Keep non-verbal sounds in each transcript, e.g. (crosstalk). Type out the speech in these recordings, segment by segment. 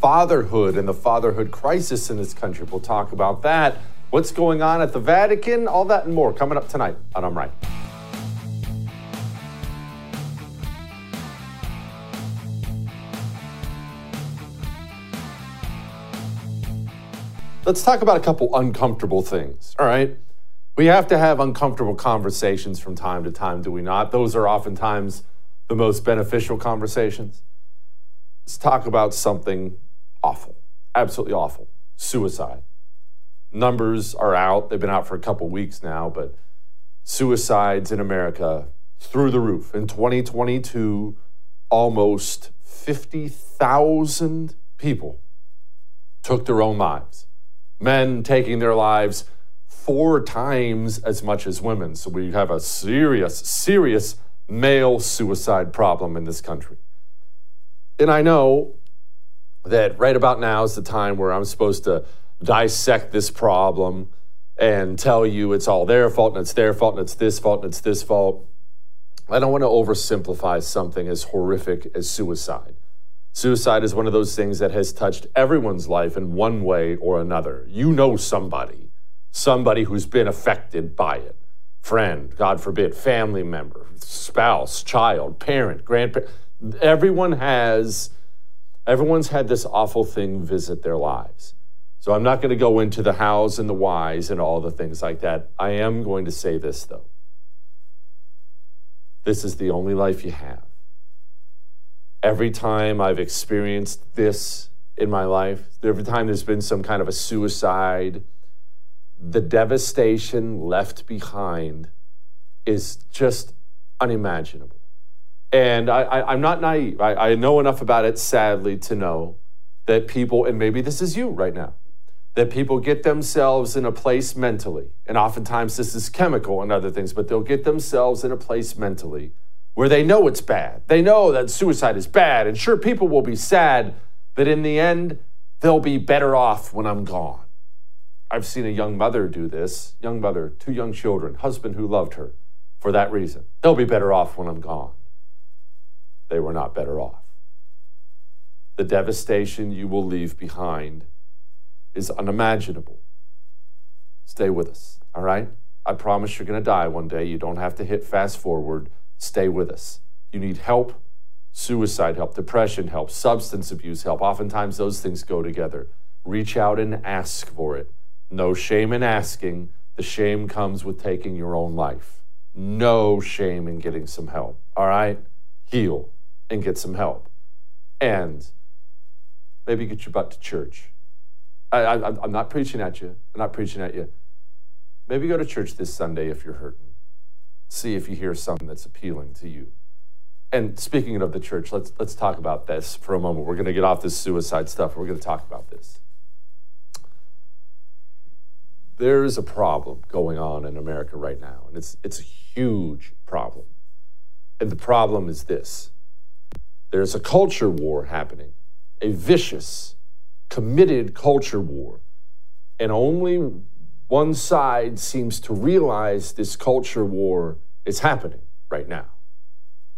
fatherhood and the fatherhood crisis in this country. We'll talk about that. What's going on at the Vatican? All that and more coming up tonight on I'm Right. Let's talk about a couple uncomfortable things, all right? We have to have uncomfortable conversations from time to time, do we not? Those are oftentimes the most beneficial conversations. Let's talk about something awful, absolutely awful suicide. Numbers are out. They've been out for a couple weeks now, but suicides in America through the roof. In 2022, almost 50,000 people took their own lives. Men taking their lives four times as much as women. So we have a serious, serious male suicide problem in this country. And I know that right about now is the time where I'm supposed to dissect this problem and tell you it's all their fault and it's their fault and it's this fault and it's this fault. I don't want to oversimplify something as horrific as suicide. Suicide is one of those things that has touched everyone's life in one way or another. You know somebody, somebody who's been affected by it. Friend, God forbid, family member, spouse, child, parent, grandparent. Everyone has Everyone's had this awful thing visit their lives. So I'm not going to go into the hows and the whys and all the things like that. I am going to say this, though. This is the only life you have. Every time I've experienced this in my life, every time there's been some kind of a suicide, the devastation left behind is just unimaginable. And I, am not naive. I, I know enough about it, sadly, to know that people, and maybe this is you right now, that people get themselves in a place mentally, and oftentimes this is chemical and other things, but they'll get themselves in a place mentally where they know it's bad. They know that suicide is bad. And sure, people will be sad, but in the end, they'll be better off when I'm gone. I've seen a young mother do this, young mother, two young children, husband who loved her for that reason. They'll be better off when I'm gone. They were not better off. The devastation you will leave behind is unimaginable. Stay with us, all right? I promise you're going to die one day. You don't have to hit fast forward. Stay with us. You need help, suicide help, depression help, substance abuse help. Oftentimes those things go together. Reach out and ask for it. No shame in asking. The shame comes with taking your own life. No shame in getting some help. All right? Heal and get some help. And maybe get your butt to church. I, I'm not preaching at you. I'm not preaching at you. Maybe go to church this Sunday if you're hurting. See if you hear something that's appealing to you. And speaking of the church, let's let's talk about this for a moment. We're going to get off this suicide stuff. We're going to talk about this there's a problem going on in America right now, and it's, it's a huge problem. And the problem is this there's a culture war happening, a vicious, committed culture war. And only one side seems to realize this culture war is happening right now.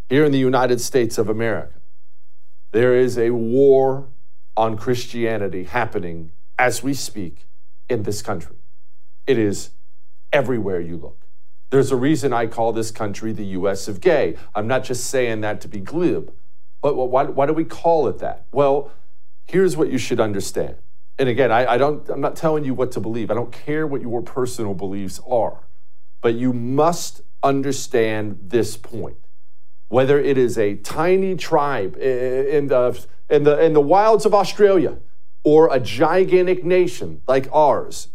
Here in the United States of America, there is a war on Christianity happening as we speak in this country. It is everywhere you look. There's a reason I call this country the US of gay. I'm not just saying that to be glib. But why, why do we call it that? Well, here's what you should understand. And again, I, I don't, I'm not telling you what to believe. I don't care what your personal beliefs are. But you must understand this point. Whether it is a tiny tribe in the, in the, in the wilds of Australia or a gigantic nation like ours,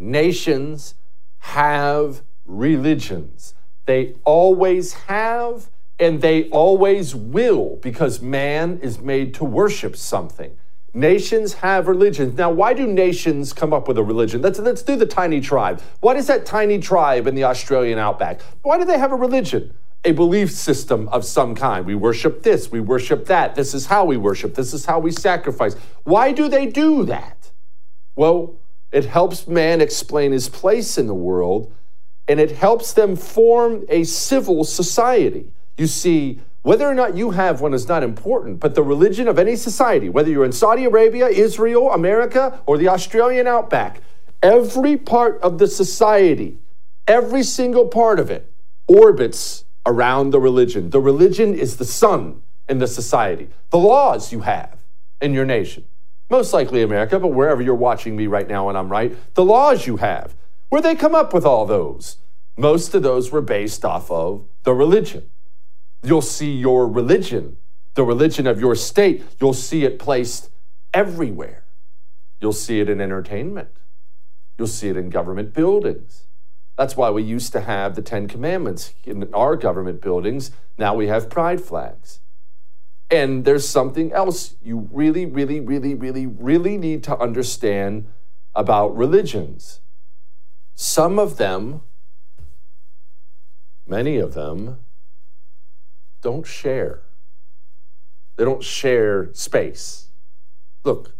Nations have religions. They always have and they always will because man is made to worship something. Nations have religions. Now, why do nations come up with a religion? Let's, let's do the tiny tribe. What is that tiny tribe in the Australian outback? Why do they have a religion? A belief system of some kind. We worship this, we worship that. This is how we worship, this is how we sacrifice. Why do they do that? Well, it helps man explain his place in the world, and it helps them form a civil society. You see, whether or not you have one is not important, but the religion of any society, whether you're in Saudi Arabia, Israel, America, or the Australian outback, every part of the society, every single part of it, orbits around the religion. The religion is the sun in the society, the laws you have in your nation most likely America, but wherever you're watching me right now and I'm right, the laws you have. Where they come up with all those? Most of those were based off of the religion. You'll see your religion, the religion of your state, you'll see it placed everywhere. You'll see it in entertainment. You'll see it in government buildings. That's why we used to have the Ten Commandments in our government buildings. Now we have pride flags. And there's something else you really, really, really, really, really need to understand about religions. Some of them, many of them, don't share. They don't share space. Look,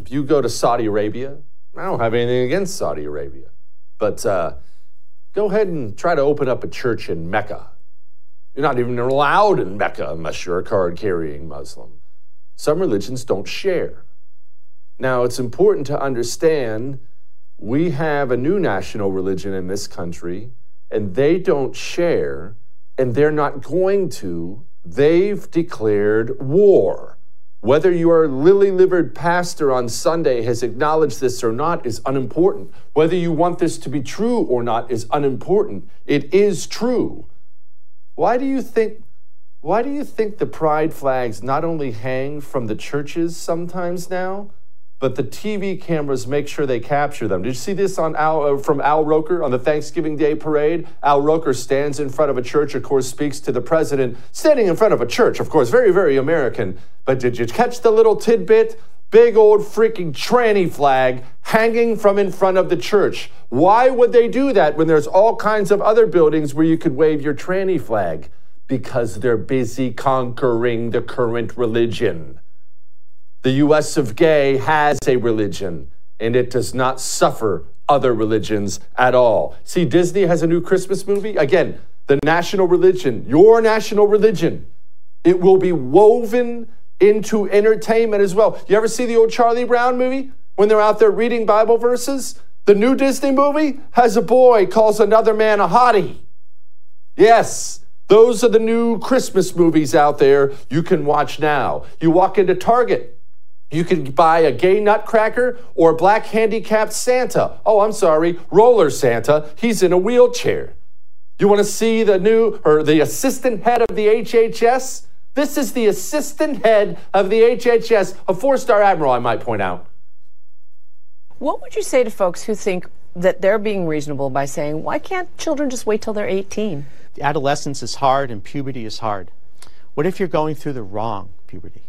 if you go to Saudi Arabia, I don't have anything against Saudi Arabia, but uh, go ahead and try to open up a church in Mecca you're not even allowed in Mecca unless you're a card carrying Muslim. Some religions don't share. Now, it's important to understand we have a new national religion in this country, and they don't share, and they're not going to. They've declared war. Whether your lily livered pastor on Sunday has acknowledged this or not is unimportant. Whether you want this to be true or not is unimportant. It is true. Why do you think why do you think the pride flags not only hang from the churches sometimes now, but the TV cameras make sure they capture them? Did you see this on Al, uh, from Al Roker on the Thanksgiving Day parade? Al Roker stands in front of a church, of course, speaks to the president, standing in front of a church, of course, very, very American. But did you catch the little tidbit? big old freaking tranny flag hanging from in front of the church. Why would they do that when there's all kinds of other buildings where you could wave your tranny flag? Because they're busy conquering the current religion. The US of gay has a religion, and it does not suffer other religions at all. See, Disney has a new Christmas movie. Again, the national religion, your national religion, it will be woven into entertainment as well. You ever see the old Charlie Brown movie when they're out there reading Bible verses? The new Disney movie has a boy calls another man a hottie. Yes, those are the new Christmas movies out there you can watch now. You walk into Target, you can buy a gay nutcracker or a black handicapped Santa. Oh, I'm sorry, roller Santa. He's in a wheelchair. You want to see the new or the assistant head of the HHS? This is the assistant head of the HHS, a four star admiral, I might point out. What would you say to folks who think that they're being reasonable by saying, why can't children just wait till they're 18? Adolescence is hard and puberty is hard. What if you're going through the wrong puberty?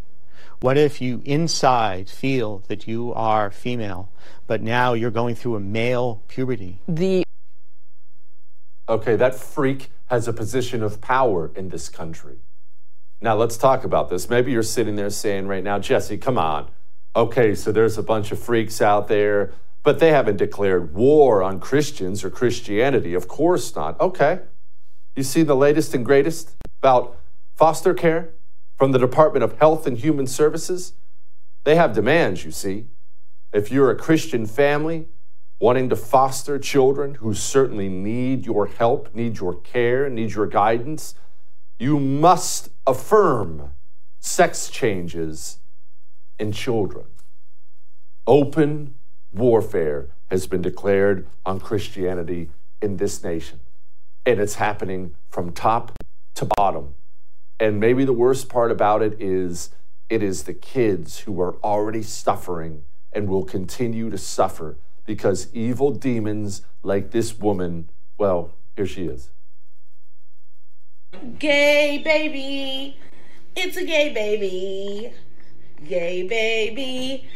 What if you inside feel that you are female, but now you're going through a male puberty? The Okay, that freak has a position of power in this country. Now let's talk about this. Maybe you're sitting there saying right now, Jesse, come on. Okay, so there's a bunch of freaks out there, but they haven't declared war on Christians or Christianity. Of course not. Okay. You see the latest and greatest about foster care from the Department of Health and Human Services? They have demands, you see. If you're a Christian family wanting to foster children who certainly need your help, need your care, need your guidance, you must affirm sex changes in children. Open warfare has been declared on Christianity in this nation, and it's happening from top to bottom. And maybe the worst part about it is it is the kids who are already suffering and will continue to suffer because evil demons like this woman, well, here she is. Gay baby. It's a gay baby. Gay baby.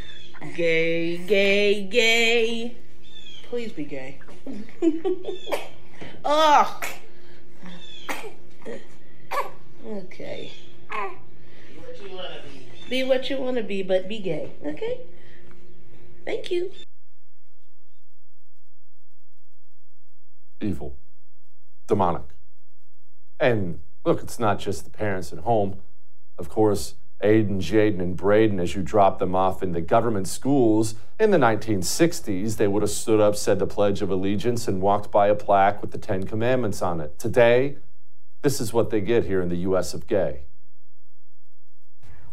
Gay, gay, gay. Please be gay. (laughs) Ugh. Okay. Ah. Be what you want to be, but be gay. Okay? Thank you. evil, demonic. And look, it's not just the parents at home. Of course, Aiden, Jaden, and Braden, as you drop them off in the government schools in the 1960s, they would have stood up, said the Pledge of Allegiance, and walked by a plaque with the Ten Commandments on it. Today, this is what they get here in the U.S. of gay.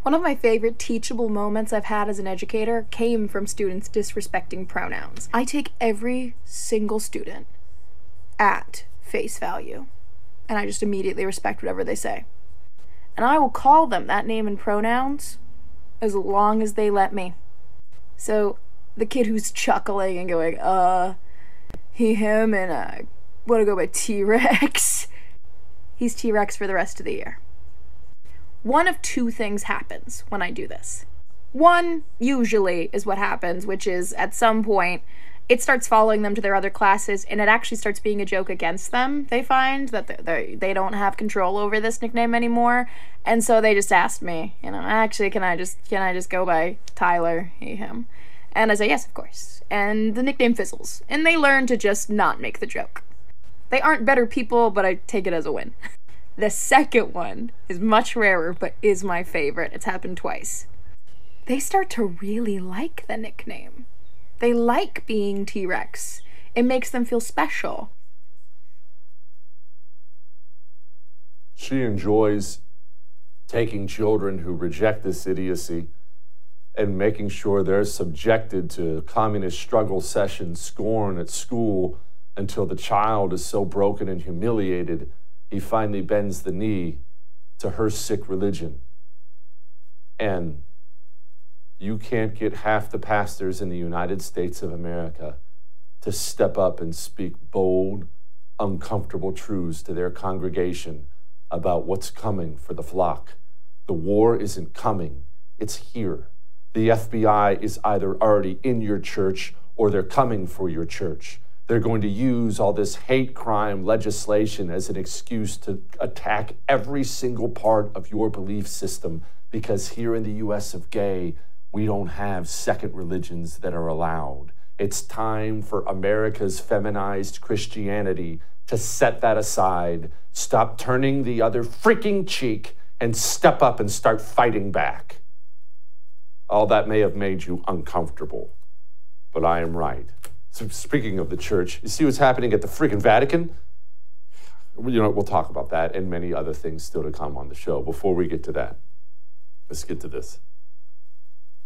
One of my favorite teachable moments I've had as an educator came from students disrespecting pronouns. I take every single student at face value, and I just immediately respect whatever they say. And I will call them that name and pronouns as long as they let me. So the kid who's chuckling and going, uh, he, him, and I uh, want to go by T Rex, (laughs) he's T Rex for the rest of the year one of two things happens when I do this. One, usually, is what happens, which is at some point, it starts following them to their other classes and it actually starts being a joke against them. They find that they, they don't have control over this nickname anymore. And so they just asked me, you know, actually, can I just, can I just go by Tyler, he, him? And I say, yes, of course. And the nickname fizzles. And they learn to just not make the joke. They aren't better people, but I take it as a win. The second one is much rarer, but is my favorite. It's happened twice. They start to really like the nickname. They like being T Rex. It makes them feel special. She enjoys taking children who reject this idiocy and making sure they're subjected to communist struggle session scorn at school until the child is so broken and humiliated he finally bends the knee to her sick religion. And you can't get half the pastors in the United States of America to step up and speak bold, uncomfortable truths to their congregation about what's coming for the flock. The war isn't coming, it's here. The FBI is either already in your church or they're coming for your church. They're going to use all this hate crime legislation as an excuse to attack every single part of your belief system because here in the US of gay, we don't have second religions that are allowed. It's time for America's feminized Christianity to set that aside, stop turning the other freaking cheek, and step up and start fighting back. All that may have made you uncomfortable, but I am right. So speaking of the church, you see what's happening at the freaking Vatican? You know, we'll talk about that and many other things still to come on the show. Before we get to that, let's get to this.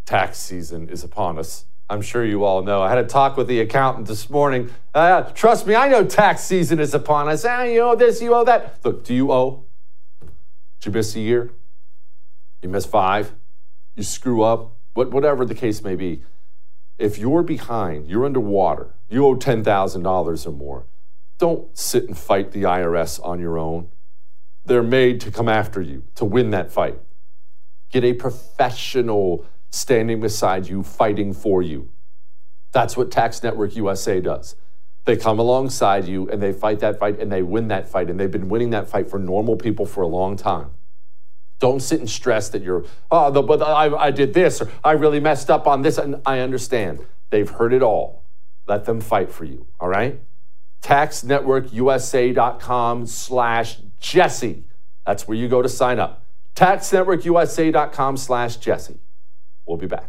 Tax season is upon us. I'm sure you all know. I had a talk with the accountant this morning. Uh, trust me, I know tax season is upon us. Ah, you owe this, you owe that. Look, do you owe? Did you miss a year? You miss five? You screw up? What, whatever the case may be if you're behind, you're underwater, you owe $10,000 or more, don't sit and fight the IRS on your own. They're made to come after you, to win that fight. Get a professional standing beside you, fighting for you. That's what Tax Network USA does. They come alongside you and they fight that fight and they win that fight. And they've been winning that fight for normal people for a long time. Don't sit and stress that you're, oh, the, but I, I did this or I really messed up on this. And I understand. They've heard it all. Let them fight for you, all right? TaxNetworkUSA.com slash Jesse. That's where you go to sign up. TaxNetworkUSA.com slash Jesse. We'll be back.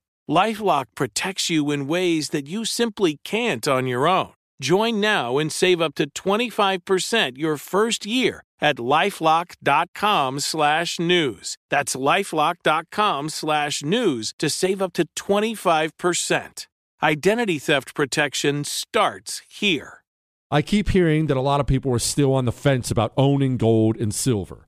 Lifelock protects you in ways that you simply can't on your own. Join now and save up to 25% your first year at lifelock.com slash news. That's lifelock.com slash news to save up to 25%. Identity theft protection starts here. I keep hearing that a lot of people are still on the fence about owning gold and silver.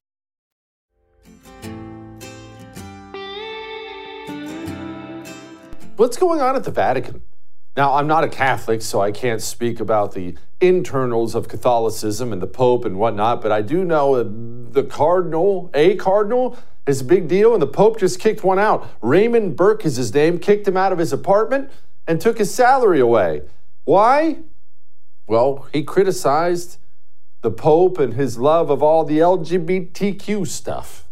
What's going on at the Vatican? Now, I'm not a Catholic, so I can't speak about the internals of Catholicism and the Pope and whatnot, but I do know the Cardinal, a Cardinal, is a big deal, and the Pope just kicked one out. Raymond Burke is his name, kicked him out of his apartment and took his salary away. Why? Well, he criticized the Pope and his love of all the LGBTQ stuff.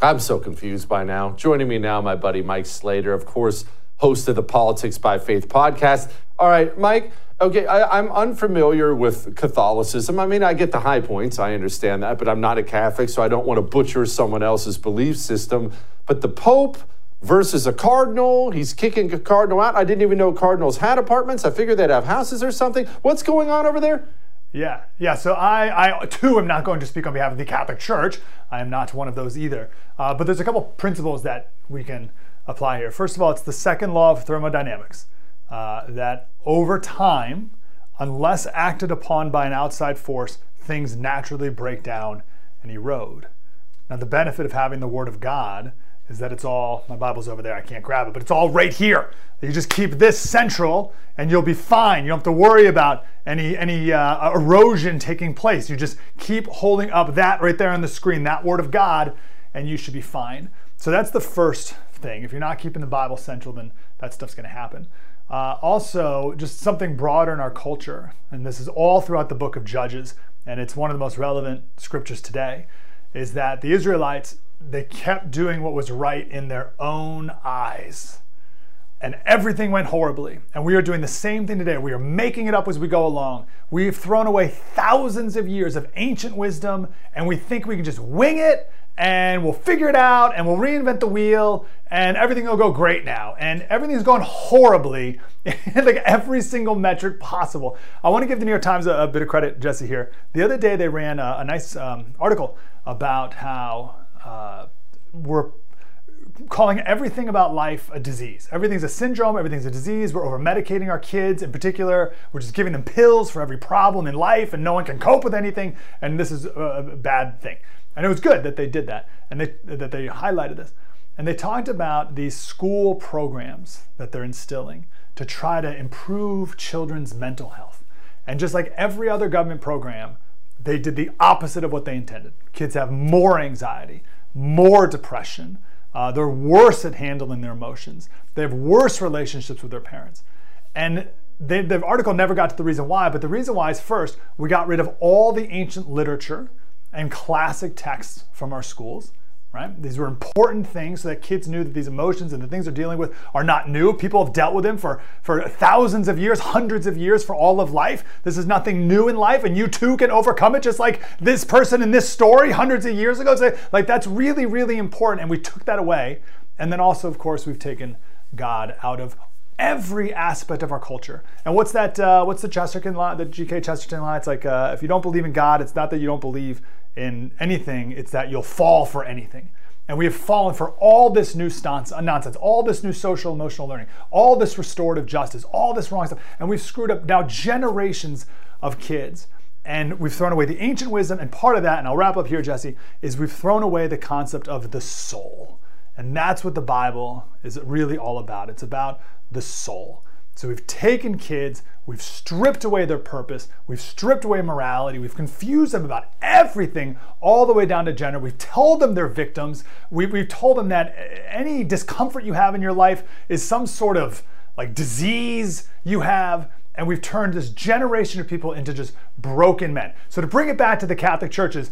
I'm so confused by now. Joining me now, my buddy Mike Slater, of course host of the Politics by Faith podcast. All right, Mike. Okay, I, am unfamiliar with Catholicism. I mean, I get the high points, I understand that, but I'm not a Catholic, so I don't want to butcher someone else's belief system. But the Pope versus a cardinal, he's kicking a cardinal out. I didn't even know cardinals had apartments. I figured they'd have houses or something. What's going on over there? Yeah, yeah. So I, I too am not going to speak on behalf of the Catholic Church. I am not one of those either. Uh, but there's a couple principles that we can apply here. First of all, it's the second law of thermodynamics uh, that over time, unless acted upon by an outside force, things naturally break down and erode. Now, the benefit of having the Word of God is that it's all, my Bible's over there, I can't grab it, but it's all right here. You just keep this central and you'll be fine. You don't have to worry about any, any uh, erosion taking place. You just keep holding up that right there on the screen, that Word of God, and you should be fine. So that's the first thing. If you're not keeping the Bible central, then that stuff's going to happen. Uh, also, just something broader in our culture, and this is all throughout the book of Judges, and it's one of the most relevant scriptures today, is that the Israelites, they kept doing what was right in their own eyes. And everything went horribly. And we are doing the same thing today. We are making it up as we go along. We've thrown away thousands of years of ancient wisdom, and we think we can just wing it and we'll figure it out and we'll reinvent the wheel and everything will go great now. And everything's going horribly (laughs) like every single metric possible. I want to give the New York Times a, a bit of credit, Jesse, here. The other day they ran a, a nice um, article about how uh, we're calling everything about life a disease. Everything's a syndrome, everything's a disease. We're over medicating our kids in particular. We're just giving them pills for every problem in life and no one can cope with anything. And this is a bad thing. And it was good that they did that and they, that they highlighted this. And they talked about these school programs that they're instilling to try to improve children's mental health. And just like every other government program, they did the opposite of what they intended. Kids have more anxiety, more depression. Uh, they're worse at handling their emotions. They have worse relationships with their parents. And they, the article never got to the reason why, but the reason why is first, we got rid of all the ancient literature and classic texts from our schools. Right? These were important things so that kids knew that these emotions and the things they're dealing with are not new. People have dealt with them for, for thousands of years, hundreds of years, for all of life. This is nothing new in life, and you too can overcome it just like this person in this story hundreds of years ago. So, like, that's really, really important. And we took that away. And then also, of course, we've taken God out of every aspect of our culture. And what's that? Uh, what's the Chesterton line? The G.K. Chesterton line? It's like, uh, if you don't believe in God, it's not that you don't believe in anything, it's that you'll fall for anything. And we have fallen for all this new uh, nonsense, all this new social emotional learning, all this restorative justice, all this wrong stuff. And we've screwed up now generations of kids. And we've thrown away the ancient wisdom. And part of that, and I'll wrap up here, Jesse, is we've thrown away the concept of the soul. And that's what the Bible is really all about. It's about the soul. So we've taken kids, we've stripped away their purpose, we've stripped away morality, we've confused them about everything, all the way down to gender. We've told them they're victims. We, we've told them that any discomfort you have in your life is some sort of like disease you have. And we've turned this generation of people into just broken men. So to bring it back to the Catholic churches,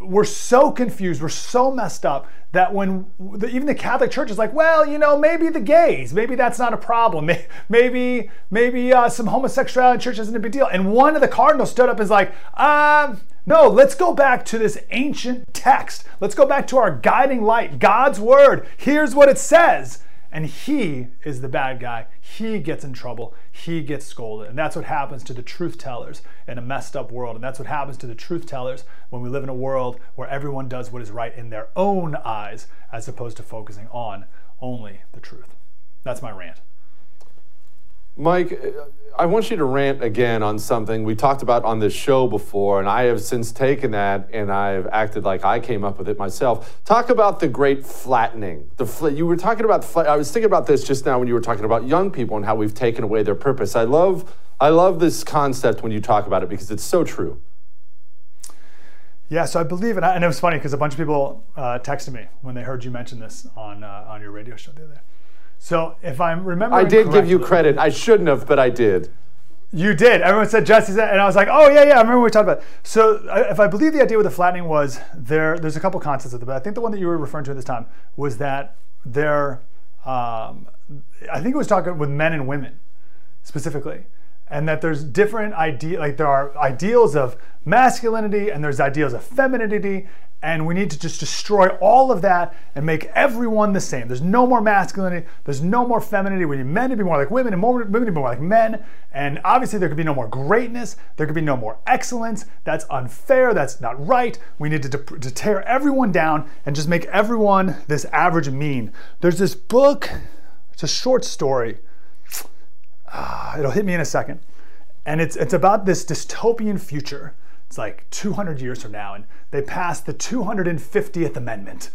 we're so confused, we're so messed up that when the, even the Catholic Church is like, well, you know, maybe the gays, maybe that's not a problem. (laughs) Maybe, maybe uh, some homosexuality in church isn't a big deal. And one of the cardinals stood up and is like, um, no, let's go back to this ancient text. Let's go back to our guiding light, God's word. Here's what it says. And he is the bad guy. He gets in trouble. He gets scolded. And that's what happens to the truth tellers in a messed up world. And that's what happens to the truth tellers when we live in a world where everyone does what is right in their own eyes as opposed to focusing on only the truth. That's my rant. Mike, I want you to rant again on something we talked about on this show before, and I have since taken that and I've acted like I came up with it myself. Talk about the great flattening. The fl- you were talking about. Fl- I was thinking about this just now when you were talking about young people and how we've taken away their purpose. I love, I love this concept when you talk about it because it's so true. Yeah, so I believe it, and it was funny because a bunch of people uh, texted me when they heard you mention this on uh, on your radio show the other day. So if I'm remembering, I did give you credit. I shouldn't have, but I did. You did. Everyone said Jesse said, and I was like, oh yeah, yeah. I remember we talked about. It. So if I believe the idea with the flattening was there, there's a couple concepts of it, but I think the one that you were referring to at this time was that there, um, I think it was talking with men and women specifically, and that there's different idea, like there are ideals of masculinity and there's ideals of femininity, and we need to just destroy all of that and make everyone the same. There's no more masculinity. There's no more femininity. We need men to be more like women and more women to be more like men. And obviously, there could be no more greatness. There could be no more excellence. That's unfair. That's not right. We need to, to tear everyone down and just make everyone this average mean. There's this book, it's a short story. Uh, it'll hit me in a second. And it's, it's about this dystopian future it's like 200 years from now, and they passed the 250th Amendment.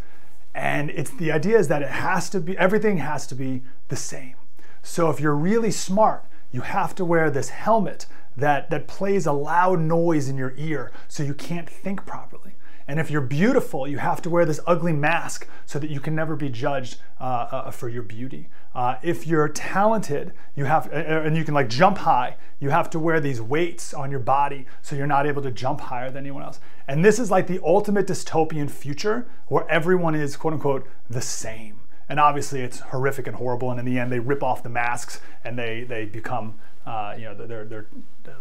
And it's the idea is that it has to be, everything has to be the same. So if you're really smart, you have to wear this helmet that, that plays a loud noise in your ear so you can't think properly. And if you're beautiful, you have to wear this ugly mask so that you can never be judged uh, uh, for your beauty. Uh, if you're talented, you have, and you can like jump high, you have to wear these weights on your body so you're not able to jump higher than anyone else. And this is like the ultimate dystopian future where everyone is quote unquote the same. And obviously it's horrific and horrible. And in the end, they rip off the masks and they, they become uh, you know, they're, they're,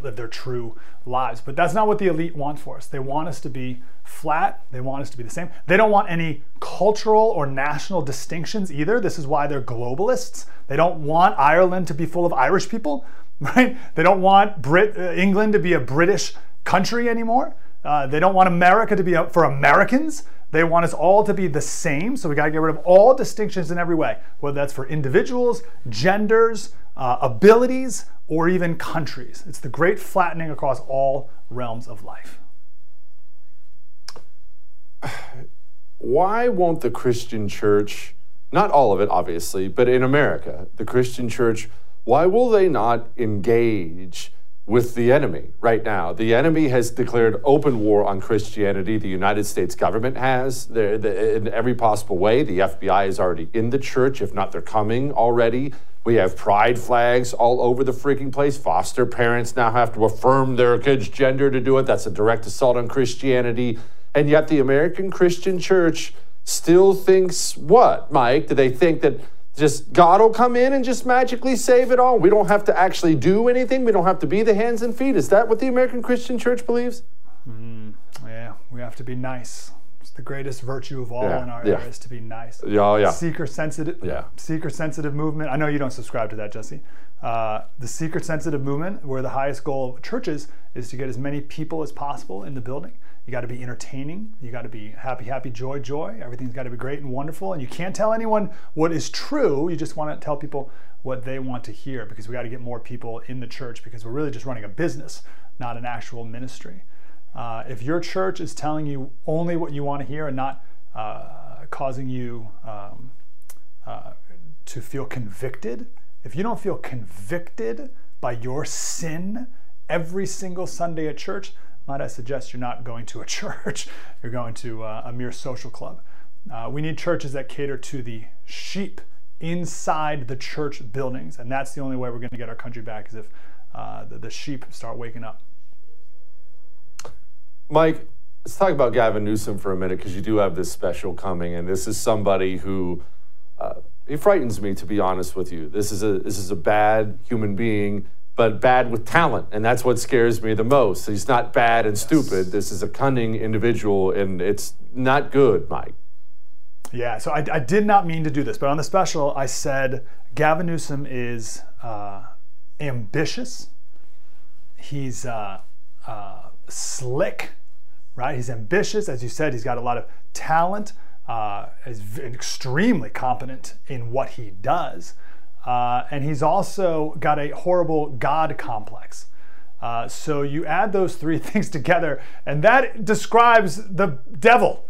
live their true lives. But that's not what the elite want for us. They want us to be flat. They want us to be the same. They don't want any cultural or national distinctions either. This is why they're globalists. They don't want Ireland to be full of Irish people, (laughs) right? They don't want Brit uh, England to be a British country anymore. Uh, they don't want America to be for Americans. They want us all to be the same. So we got to get rid of all distinctions in every way, whether that's for individuals, genders, uh, abilities, or even countries. It's the great flattening across all realms of life. Why won't the Christian church, not all of it obviously, but in America, the Christian church, why will they not engage with the enemy right now? The enemy has declared open war on Christianity. The United States government has in every possible way. The FBI is already in the church, if not, they're coming already. We have pride flags all over the freaking place. Foster parents now have to affirm their kid's gender to do it. That's a direct assault on Christianity. And yet the American Christian church still thinks what, Mike? Do they think that just God will come in and just magically save it all? We don't have to actually do anything. We don't have to be the hands and feet. Is that what the American Christian church believes? Mm, yeah, we have to be nice It's the greatest virtue of all yeah, in our yeah. era is to be nice. Yeah, yeah. Seeker sensitive. Yeah. Seeker sensitive movement. I know you don't subscribe to that, Jesse. Uh, the seeker sensitive movement, where the highest goal of churches is to get as many people as possible in the building. You got to be entertaining. You got to be happy, happy, joy, joy. Everything's got to be great and wonderful. And you can't tell anyone what is true. You just want to tell people what they want to hear because we got to get more people in the church because we're really just running a business, not an actual ministry. Uh, if your church is telling you only what you want to hear and not uh, causing you um, uh, to feel convicted if you don't feel convicted by your sin every single Sunday at church, might I suggest you're not going to a (laughs) church, you're going to uh, a mere social club. Uh, we need churches that cater to the sheep inside the church buildings, and that's the only way we're going to get our country back is if uh, the, the sheep start waking up. Mike, let's talk about Gavin Newsom for a minute because you do have this special coming, and this is somebody who uh, he frightens me to be honest with you. This is a this is a bad human being, but bad with talent, and that's what scares me the most. He's not bad and stupid. This is a cunning individual, and it's not good, Mike. Yeah, so I, I did not mean to do this, but on the special, I said Gavin Newsom is uh, ambitious. He's uh, uh, slick, right? He's ambitious, as you said. He's got a lot of talent. Uh, is extremely competent in what he does, uh, and he's also got a horrible God complex. Uh, so you add those three (laughs) things together, and that describes the devil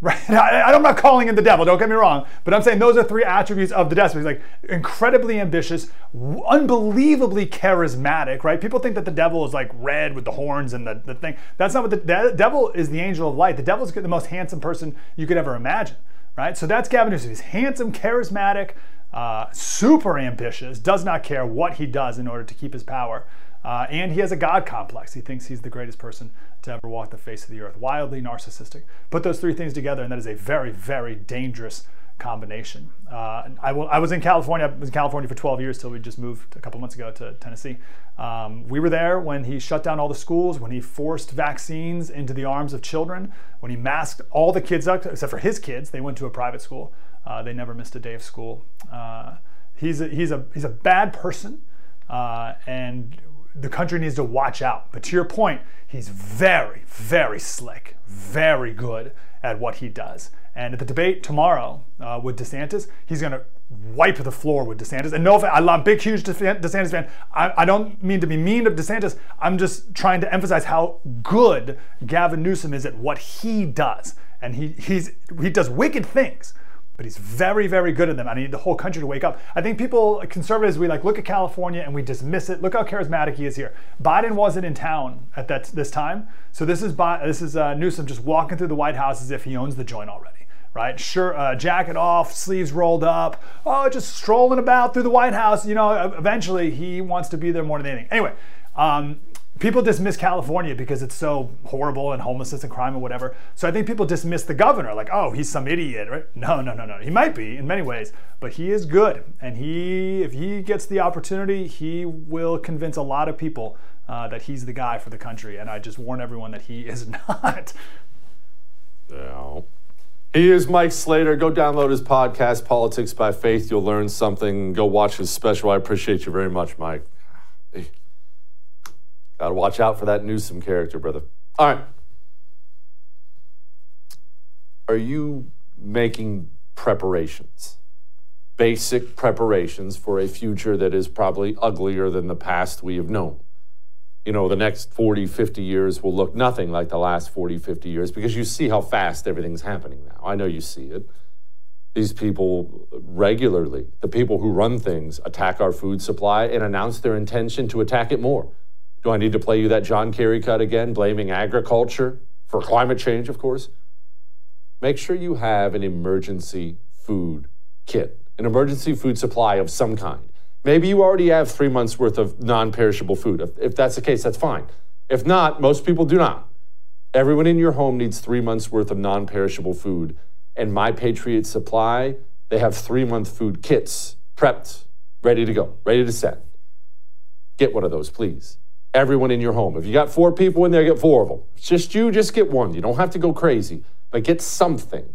(laughs) Right? I, am not calling him the devil, don't get me wrong, but I'm saying those are three attributes of the devil. He's like incredibly ambitious, unbelievably charismatic, right? People think that the devil is like red with the horns and the, the thing. That's not what the, the devil is the angel of light. The devil is the most handsome person you could ever imagine, right? So that's Gavin Newsom. He's handsome, charismatic, uh, super ambitious, does not care what he does in order to keep his power. Uh, and he has a God complex. He thinks he's the greatest person to ever walk the face of the earth. Wildly narcissistic. Put those three things together, and that is a very, very dangerous combination. Uh, I, will, I, was in California. I was in California for 12 years till we just moved a couple months ago to Tennessee. Um, we were there when he shut down all the schools, when he forced vaccines into the arms of children, when he masked all the kids up, except for his kids. They went to a private school. Uh, they never missed a day of school. Uh, he's, a, he's, a, he's a bad person, uh, and the country needs to watch out. But to your point, he's very, very slick, very good at what he does. And at the debate tomorrow uh, with DeSantis, he's going to wipe the floor with DeSantis. And no, I'm a big, huge DeSantis fan. I, I, don't mean to be mean to DeSantis. I'm just trying to emphasize how good Gavin Newsom is at what he does. And he, he's, he does wicked things but he's very, very good at them. I need the whole country to wake up. I think people, conservatives, we like look at California and we dismiss it. Look how charismatic he is here. Biden wasn't in town at that this time, so this is this is uh, Newsom just walking through the White House as if he owns the joint already. Right, sure, uh, jacket off, sleeves rolled up, oh, just strolling about through the White House. You know, eventually he wants to be there more than anything. Anyway, um, people dismiss California because it's so horrible and homelessness and crime and whatever. So I think people dismiss the governor, like, oh, he's some idiot, right? No, no, no, no. He might be in many ways, but he is good, and he, if he gets the opportunity, he will convince a lot of people uh, that he's the guy for the country. And I just warn everyone that he (laughs) is not. No. He is Mike Slater. Go download his podcast, Politics by Faith. You'll learn something. Go watch his special. I appreciate you very much, Mike. Got to watch out for that Newsom character, brother. All right. Are you making preparations? Basic preparations for a future that is probably uglier than the past we have known. You know, the next 40, 50 years will look nothing like the last 40, 50 years because you see how fast everything's happening now. I know you see it. These people regularly, the people who run things, attack our food supply and announce their intention to attack it more. Do I need to play you that John Kerry cut again, blaming agriculture for climate change, of course? Make sure you have an emergency food kit, an emergency food supply of some kind. Maybe you already have three months worth of non perishable food. If, if that's the case, that's fine. If not, most people do not. Everyone in your home needs three months worth of non perishable food. And My Patriot Supply, they have three month food kits prepped, ready to go, ready to send. Get one of those, please everyone in your home. If you got four people in there, get four of them. It's just you, just get one. You don't have to go crazy, but get something.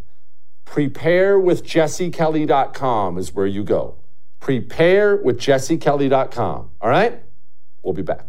Prepare with jessekelly.com is where you go. Prepare with jessekelly.com. All right? We'll be back.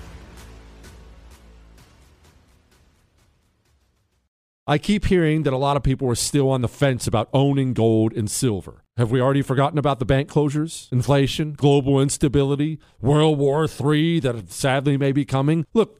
I keep hearing that a lot of people are still on the fence about owning gold and silver. Have we already forgotten about the bank closures, inflation, global instability, World War III that sadly may be coming? Look,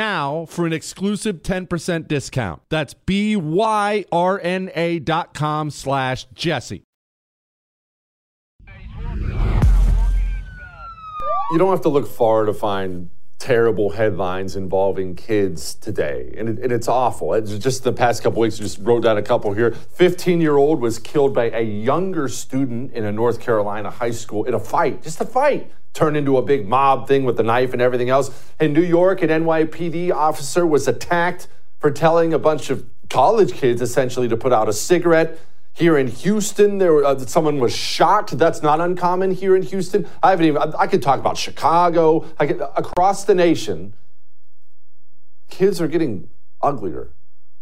now for an exclusive 10% discount. That's B-Y-R-N-A dot com slash Jesse. You don't have to look far to find terrible headlines involving kids today, and, it, and it's awful. It's just the past couple weeks, I just wrote down a couple here. 15 year old was killed by a younger student in a North Carolina high school in a fight, just a fight. Turned into a big mob thing with the knife and everything else. In New York, an NYPD officer was attacked for telling a bunch of college kids essentially to put out a cigarette. Here in Houston, there uh, someone was shot. That's not uncommon here in Houston. I haven't even. I, I could talk about Chicago. I could, across the nation, kids are getting uglier,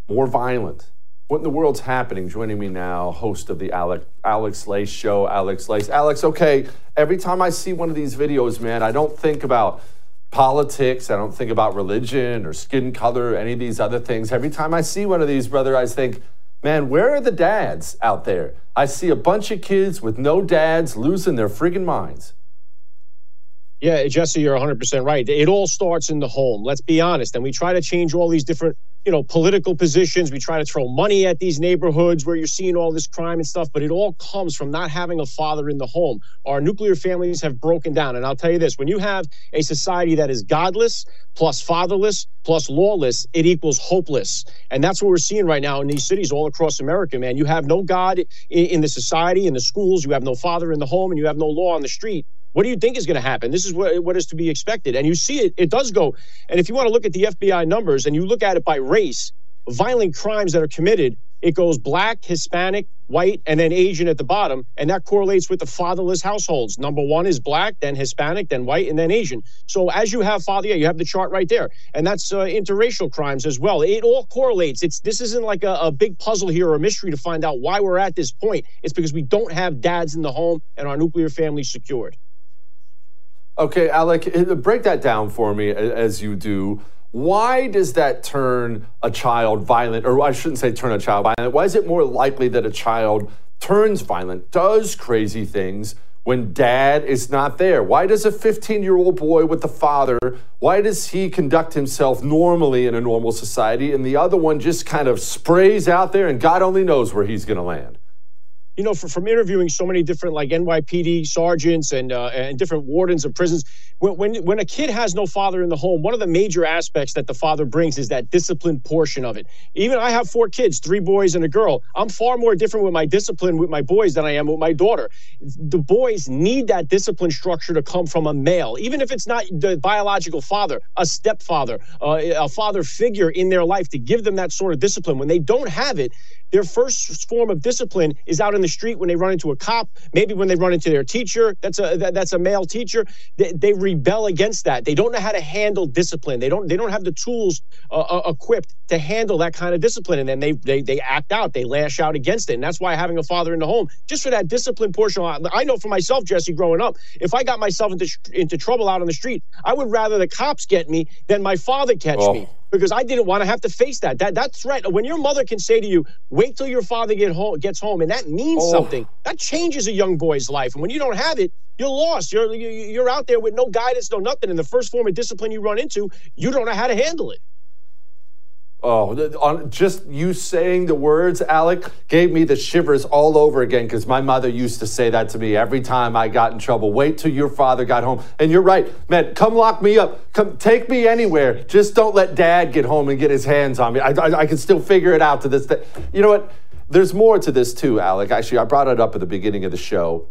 more violent. What in the world's happening? Joining me now, host of the Alec, Alec Lace Show, Alec Lace. Alec, okay, every time I see one of these videos, man, I don't think about politics. I don't think about religion or skin color or any of these other things. Every time I see one of these, brother, I think, man, where are the dads out there? I see a bunch of kids with no dads losing their friggin' minds. Yeah, Jesse, you're 100% right. It all starts in the home. Let's be honest. And we try to change all these different, you know, political positions. We try to throw money at these neighborhoods where you're seeing all this crime and stuff, but it all comes from not having a father in the home. Our nuclear families have broken down. And I'll tell you this when you have a society that is godless, plus fatherless, plus lawless, it equals hopeless. And that's what we're seeing right now in these cities all across America, man. You have no God in, in the society, in the schools, you have no father in the home, and you have no law on the street. What do you think is going to happen? This is what, what is to be expected. And you see it, it does go. And if you want to look at the FBI numbers and you look at it by race, violent crimes that are committed, it goes black, Hispanic, white, and then Asian at the bottom. And that correlates with the fatherless households. Number one is black, then Hispanic, then white, and then Asian. So as you have father, yeah, you have the chart right there. And that's uh, interracial crimes as well. It all correlates. It's This isn't like a, a big puzzle here or a mystery to find out why we're at this point. It's because we don't have dads in the home and our nuclear family secured. Okay, Alec, eh, break that down for me as you do. Why does that turn a child violent, or I shouldn't say turn a child violent? Why is it more likely that a child turns violent, does crazy things when dad is not there? Why does a 15 year old boy with the father, why does he conduct himself normally in a normal society and the other one just kind of sprays out there and God only knows where he's going to land? You know, for, from interviewing so many different like NYPD sergeants and uh, and different wardens of prisons, when, when when a kid has no father in the home, one of the major aspects that the father brings is that discipline portion of it. Even I have four kids, three boys and a girl. I'm far more different with my discipline with my boys than I am with my daughter. The boys need that discipline structure to come from a male, even if it's not the biological father, a stepfather, uh, a father figure in their life to give them that sort of discipline. When they don't have it, their first form of discipline is out in the street when they run into a cop, maybe when they run into their teacher. That's a that, that's a male teacher. They, they, rebel against that. They don't know how to handle discipline. They don't they don't have the tools uh, uh, equipped to handle that kind of discipline, and then they, they they act out. They lash out against it, and that's why having a father in the home, just for that discipline portion. I know for myself, Jesse, growing up, if I got myself into into trouble out on the street, I would rather the cops get me than my father catch oh. me because I didn't want to have to face that. That that threat. When your mother can say to you, "Wait till your father get home, gets home," and that means oh. something. That changes a young boy's life. And when you don't have it, you're lost. You're you're out there with no guidance, no nothing. And the first form of discipline you run into, you don't know how to handle it. Oh, on just you saying the words, Alec, gave me the shivers all over again because my mother used to say that to me every time I got in trouble. Wait till your father got home. And you're right, man, come lock me up. Come take me anywhere. Just don't let dad get home and get his hands on me. I, I, I can still figure it out to this day. You know what? There's more to this too, Alec. Actually, I brought it up at the beginning of the show.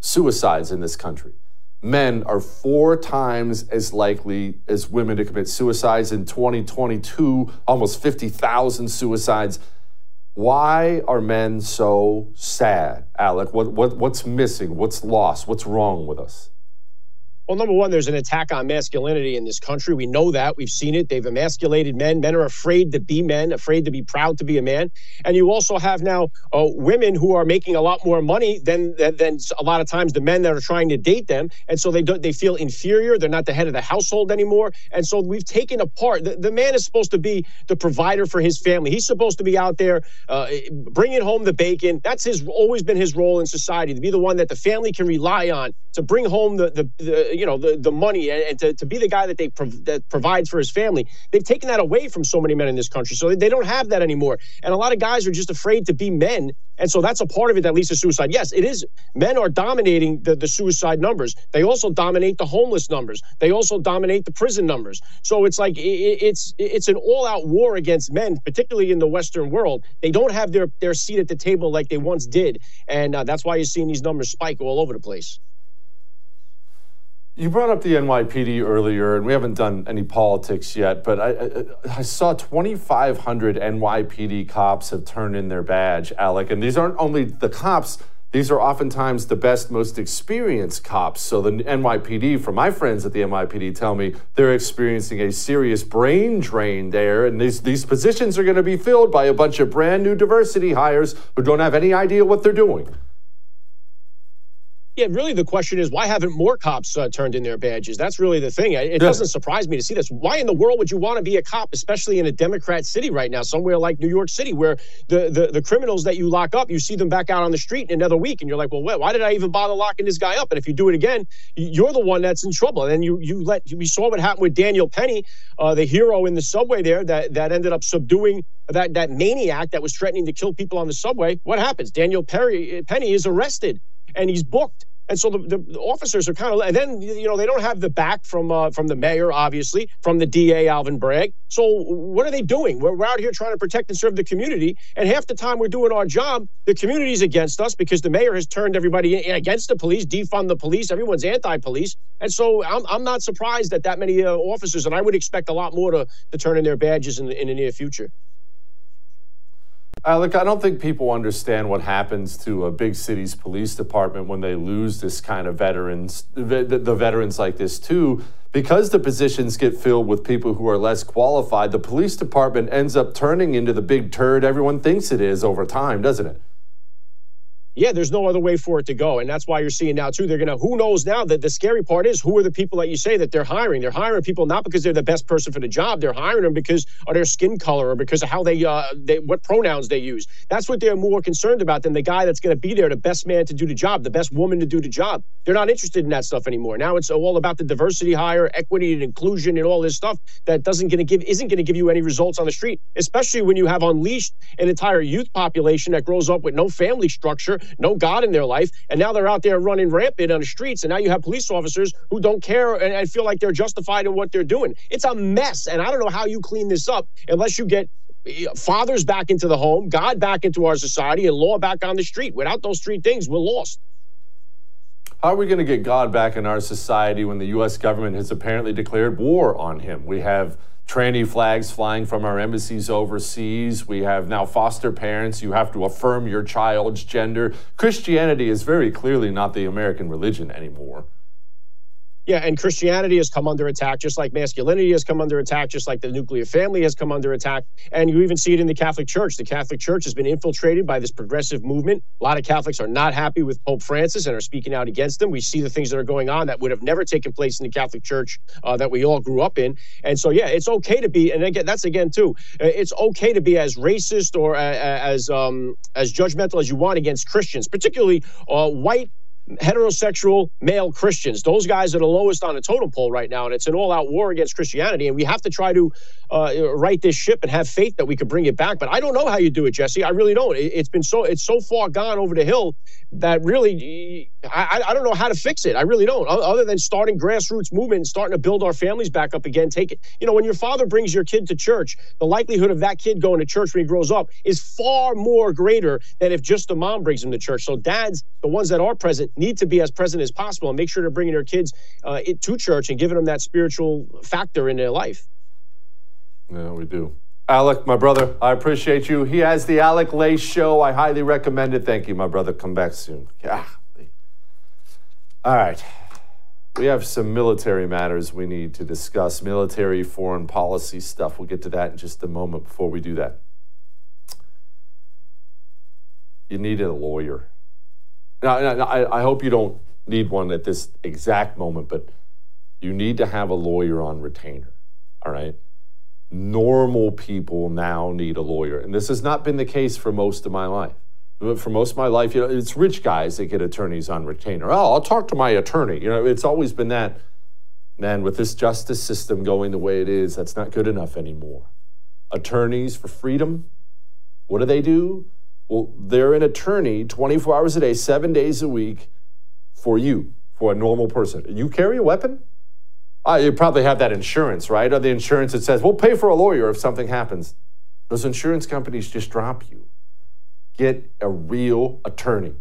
Suicides in this country men are four times as likely as women to commit suicides in 2022, almost 50,000 suicides. Why are men so sad, Alec? What, what, what's missing? What's lost? What's wrong with us? Well, number one, there's an attack on masculinity in this country. We know that. We've seen it. They've emasculated men. Men are afraid to be men, afraid to be proud to be a man. And you also have now uh, women who are making a lot more money than, than, than a lot of times the men that are trying to date them. And so they do, they feel inferior. They're not the head of the household anymore. And so we've taken apart. The, the man is supposed to be the provider for his family. He's supposed to be out there uh, bringing home the bacon. That's his always been his role in society to be the one that the family can rely on to bring home the the, the you know the, the money and, and to, to be the guy that they prov- that provides for his family. They've taken that away from so many men in this country so they don't have that anymore. And a lot of guys are just afraid to be men and so that's a part of it that leads to suicide. Yes it is. Men are dominating the, the suicide numbers. They also dominate the homeless numbers. They also dominate the prison numbers. So it's like it, it's it's an all-out war against men particularly in the western world. They don't have their their seat at the table like they once did. And uh, that's why you're seeing these numbers spike all over the place you brought up the NYPD earlier, and we haven't done any politics yet, but I, I, I, saw 2,500 NYPD cops have turned in their badge, Alec. And these aren't only the cops, these are oftentimes the best, most experienced cops. So the NYPD, from my friends at the NYPD, tell me they're experiencing a serious brain drain there. And these, these positions are going to be filled by a bunch of brand new diversity hires who don't have any idea what they're doing. Yeah, really, the question is why haven't more cops uh, turned in their badges? That's really the thing. It doesn't surprise me to see this. Why in the world would you want to be a cop, especially in a Democrat city right now, somewhere like New York City, where the, the, the criminals that you lock up, you see them back out on the street in another week, and you're like, well, why did I even bother locking this guy up? And if you do it again, you're the one that's in trouble. And then you you let we saw what happened with Daniel Penny, uh, the hero in the subway there that that ended up subduing that that maniac that was threatening to kill people on the subway. What happens? Daniel Perry, Penny is arrested and he's booked. And so the, the, the, officers are kind of, and then you know they don't have the back from uh, from the mayor, obviously, from the DA Alvin Bragg. So what are they doing? We're, we're out here trying to protect and serve the community, and half the time we're doing our job, the community's against us because the mayor has turned everybody against the police, defund the police. Everyone's anti-police, and so I'm, I'm not surprised that that many uh, officers, and I would expect a lot more to, to turn in their badges in in the near future. Uh, Alec, I don't think people understand what happens to a big city's police department when they lose this kind of veterans, the veterans like this too. Because the positions get filled with people who are less qualified, the police department ends up turning into the big turd everyone thinks it is over time, doesn't it? Yeah, there's no other way for it to go. And that's why you're seeing now, too, they're going to, who knows now that the scary part is who are the people that you say that they're hiring? They're hiring people not because they're the best person for the job. They're hiring them because of their skin color or because of how they, uh, they what pronouns they use. That's what they're more concerned about than the guy that's going to be there, the best man to do the job, the best woman to do the job. They're not interested in that stuff anymore. Now it's all about the diversity hire, equity and inclusion and all this stuff that doesn't going to give, isn't going to give you any results on the street, especially when you have unleashed an entire youth population that grows up with no family structure, no God in their life, and now they're out there running rampant on the streets. And now you have police officers who don't care and, and feel like they're justified in what they're doing. It's a mess, and I don't know how you clean this up unless you get eh, fathers back into the home, God back into our society, and law back on the street. Without those three things, we're lost. How are we going to get God back in our society when the U.S. government has apparently declared war on him? We have tranny flags flying from our embassies overseas. We have now foster parents. You have to affirm your child's gender. Christianity is very clearly not the American religion anymore. Yeah, and Christianity has come under attack, just like masculinity has come under attack, just like the nuclear family has come under attack. And you even see it in the Catholic Church. The Catholic Church has been infiltrated by this progressive movement. A lot of Catholics are not happy with Pope Francis and are speaking out against them. We see the things that are going on that would have never taken place in the Catholic Church uh, that we all grew up in. And so, yeah, it's okay to be, and again, that's again too, uh, it's okay to be as racist or uh, as um, as judgmental as you want against Christians, particularly uh, white heterosexual male Christians. Those guys are the lowest on the totem pole right now, and it's an all-out war against Christianity. And we have to try to uh, right this ship and have faith that we can bring it back. But I don't know how you do it, Jesse. I really don't. It, has been so it's so far gone over the hill that really I, I don't know how to fix it. I really don't. Other than starting grassroots movement starting to build our families back up again. Take it. You know, when your father brings your kid to church, the likelihood of that kid going to church when he grows up is far more greater than if just the mom brings him to church. So dads, the ones that are present, need to be as present as possible and make sure they're bringing their kids uh, to church and giving them that spiritual factor in their life. Yeah, we do. Alec, my brother, I appreciate you. He has the Alec Lace Show. I highly recommend it. Thank you, my brother. Come back soon. Yeah. All right. We have some military matters we need to discuss, military foreign policy stuff. We'll get to that in just a moment before we do that. You need a lawyer. Now, I, I hope you don't need one at this exact moment, but you need to have a lawyer on retainer. All right normal people now need a lawyer. And this has not been the case for most of my life. For most of my life, you know, it's rich guys that get attorneys on retainer. Oh, I'll talk to my attorney. You know, it's always been that. Man, with this justice system going the way it is, that's not good enough anymore. Attorneys for freedom, what do they do? Well, they're an attorney 24 hours a day, seven days a week for you, for a normal person. You carry a weapon? Uh, you probably have that insurance, right? Or the insurance that says, we'll pay for a lawyer if something happens. Those insurance companies just drop you. Get a real attorney.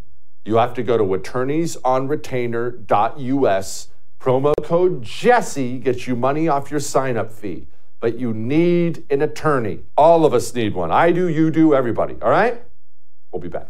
You have to go to attorneysonretainer.us. Promo code Jesse gets you money off your sign up fee. But you need an attorney. All of us need one. I do, you do, everybody. All right? We'll be back.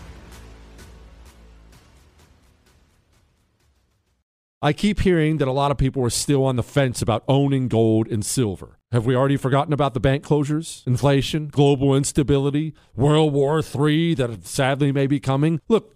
I keep hearing that a lot of people are still on the fence about owning gold and silver. Have we already forgotten about the bank closures, inflation, global instability, World War III that sadly may be coming? Look,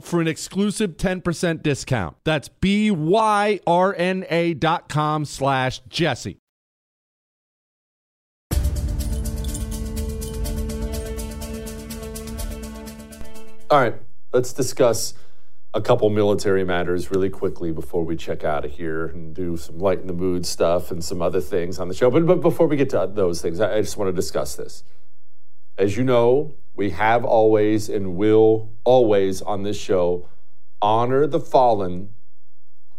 for an exclusive 10% discount. That's B-Y-R-N-A dot com slash Jesse. All right, let's discuss a couple military matters really quickly before we check out of here and do some lighten the mood stuff and some other things on the show. But, but before we get to those things, I, I just want to discuss this. As you know, we have always and will always on this show honor the fallen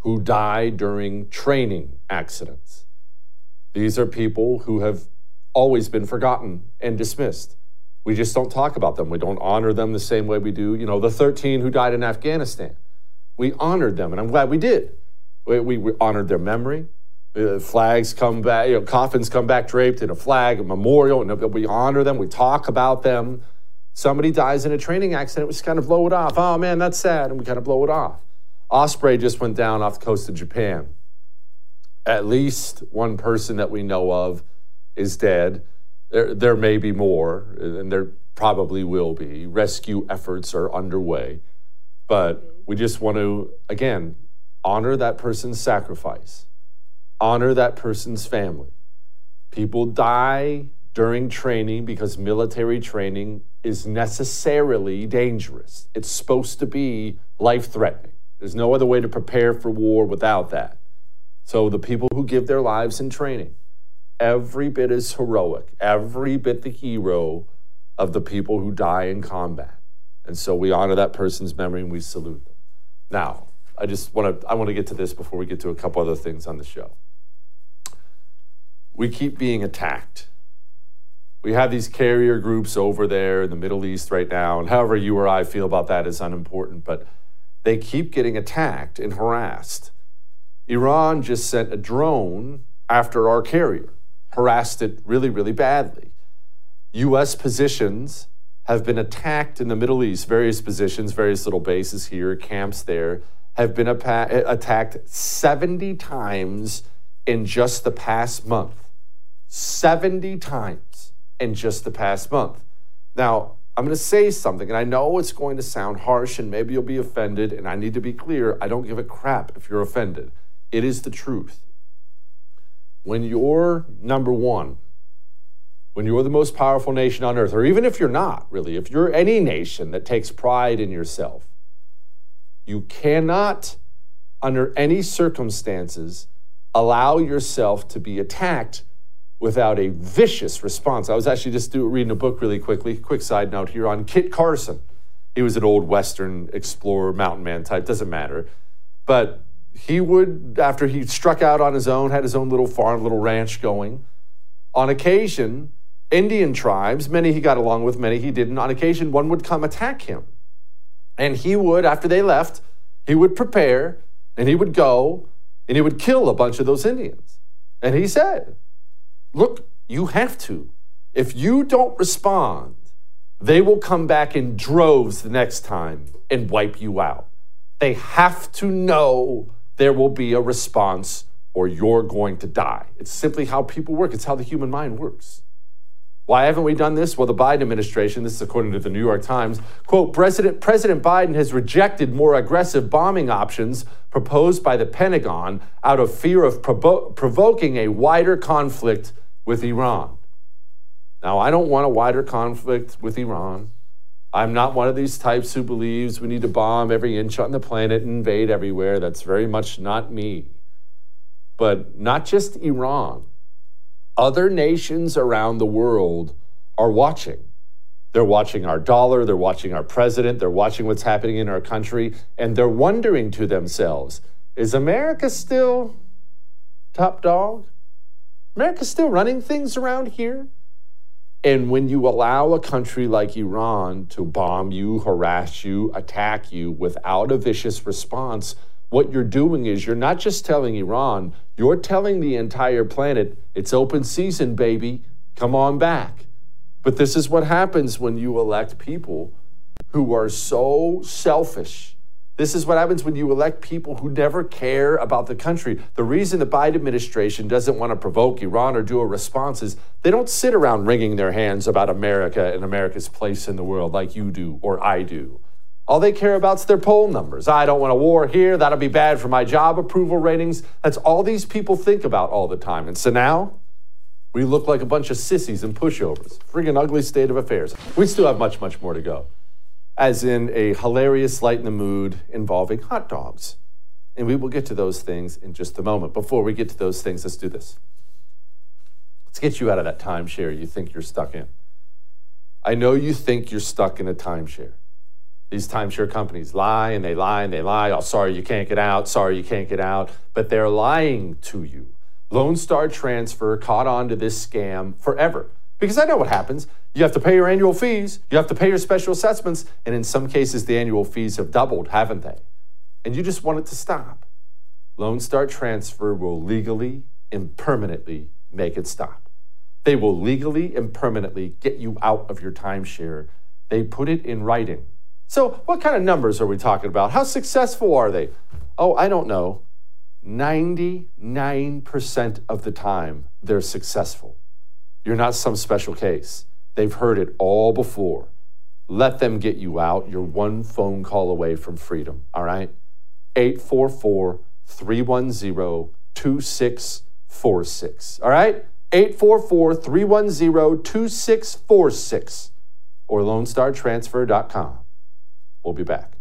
who die during training accidents. These are people who have always been forgotten and dismissed. We just don't talk about them. We don't honor them the same way we do, you know, the 13 who died in Afghanistan. We honored them, and I'm glad we did. We, we, we honored their memory. Uh, flags come back, you know, coffins come back draped in a flag, a memorial, and we honor them. We talk about them. Somebody dies in a training accident, we just kind of blow it off. Oh man, that's sad, and we kind of blow it off. Osprey just went down off the coast of Japan. At least one person that we know of is dead. There, there may be more, and there probably will be. Rescue efforts are underway. But we just want to, again, honor that person's sacrifice, honor that person's family. People die during training because military training is necessarily dangerous. It's supposed to be life threatening. There's no other way to prepare for war without that. So the people who give their lives in training, every bit is heroic, every bit the hero of the people who die in combat. And so we honor that person's memory and we salute them. Now, I just want to I want to get to this before we get to a couple other things on the show. We keep being attacked. We have these carrier groups over there in the Middle East right now, and however you or I feel about that is unimportant, but they keep getting attacked and harassed. Iran just sent a drone after our carrier, harassed it really, really badly. U.S. positions have been attacked in the Middle East, various positions, various little bases here, camps there, have been attacked 70 times in just the past month. 70 times in just the past month. Now, I'm going to say something, and I know it's going to sound harsh and maybe you'll be offended, and I need to be clear I don't give a crap if you're offended. It is the truth. When you're number one, when you're the most powerful nation on earth, or even if you're not, really, if you're any nation that takes pride in yourself, you cannot, under any circumstances, allow yourself to be attacked without a vicious response. I was actually just reading a book really quickly. Quick side note here on Kit Carson. He was an old Western explorer, mountain man type, doesn't matter. But he would, after he struck out on his own, had his own little farm, little ranch going, on occasion, Indian tribes, many he got along with, many he didn't, on occasion, one would come attack him. And he would, after they left, he would prepare and he would go and he would kill a bunch of those Indians. And he said, Look, you have to. If you don't respond, they will come back in droves the next time and wipe you out. They have to know there will be a response or you're going to die. It's simply how people work, it's how the human mind works. Why haven't we done this? Well, the Biden administration, this is according to the New York Times, quote, President, President Biden has rejected more aggressive bombing options proposed by the Pentagon out of fear of provo- provoking a wider conflict with Iran. Now, I don't want a wider conflict with Iran. I'm not one of these types who believes we need to bomb every inch on the planet and invade everywhere. That's very much not me. But not just Iran other nations around the world are watching. They're watching our dollar, they're watching our president, they're watching what's happening in our country, and they're wondering to themselves is America still top dog? America still running things around here? And when you allow a country like Iran to bomb you, harass you, attack you without a vicious response, what you're doing is you're not just telling Iran, you're telling the entire planet, it's open season, baby. Come on back. But this is what happens when you elect people who are so selfish. This is what happens when you elect people who never care about the country. The reason the Biden administration doesn't want to provoke Iran or do a response is they don't sit around wringing their hands about America and America's place in the world like you do or I do. All they care about is their poll numbers. I don't want a war here. That'll be bad for my job approval ratings. That's all these people think about all the time. And so now we look like a bunch of sissies and pushovers. Friggin' ugly state of affairs. We still have much, much more to go. As in a hilarious light in the mood involving hot dogs. And we will get to those things in just a moment. Before we get to those things, let's do this. Let's get you out of that timeshare you think you're stuck in. I know you think you're stuck in a timeshare. These timeshare companies lie and they lie and they lie. Oh, sorry, you can't get out. Sorry, you can't get out. But they're lying to you. Lone Star Transfer caught on to this scam forever. Because I know what happens. You have to pay your annual fees, you have to pay your special assessments, and in some cases, the annual fees have doubled, haven't they? And you just want it to stop. Lone Star Transfer will legally and permanently make it stop. They will legally and permanently get you out of your timeshare They put it in writing. So, what kind of numbers are we talking about? How successful are they? Oh, I don't know. 99% of the time, they're successful. You're not some special case. They've heard it all before. Let them get you out. You're one phone call away from freedom, all right? 844 310 2646, all right? 844 310 2646 or LoneStarTransfer.com. We'll be back.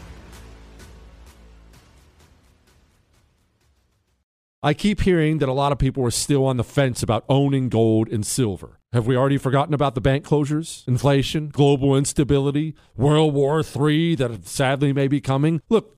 I keep hearing that a lot of people are still on the fence about owning gold and silver. Have we already forgotten about the bank closures, inflation, global instability, World War III that sadly may be coming? Look,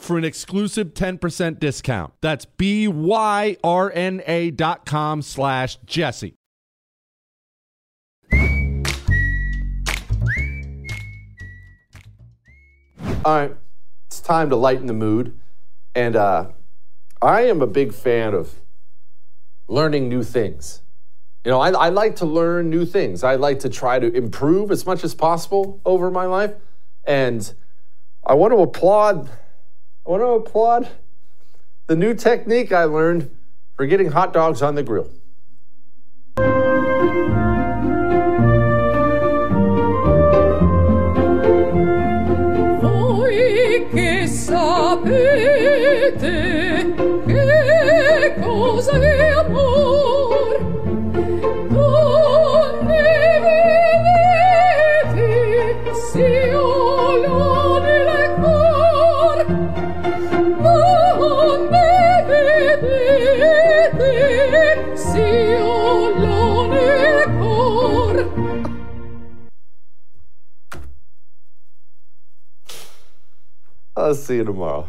for an exclusive 10% discount. That's B-Y-R-N-A dot com slash Jesse. All right, it's time to lighten the mood. And uh, I am a big fan of learning new things You know, I, I like to learn new things. I like to try to improve as much as possible over my life. And I want to applaud, I want to applaud the new technique I learned for getting hot dogs on the grill. See you tomorrow.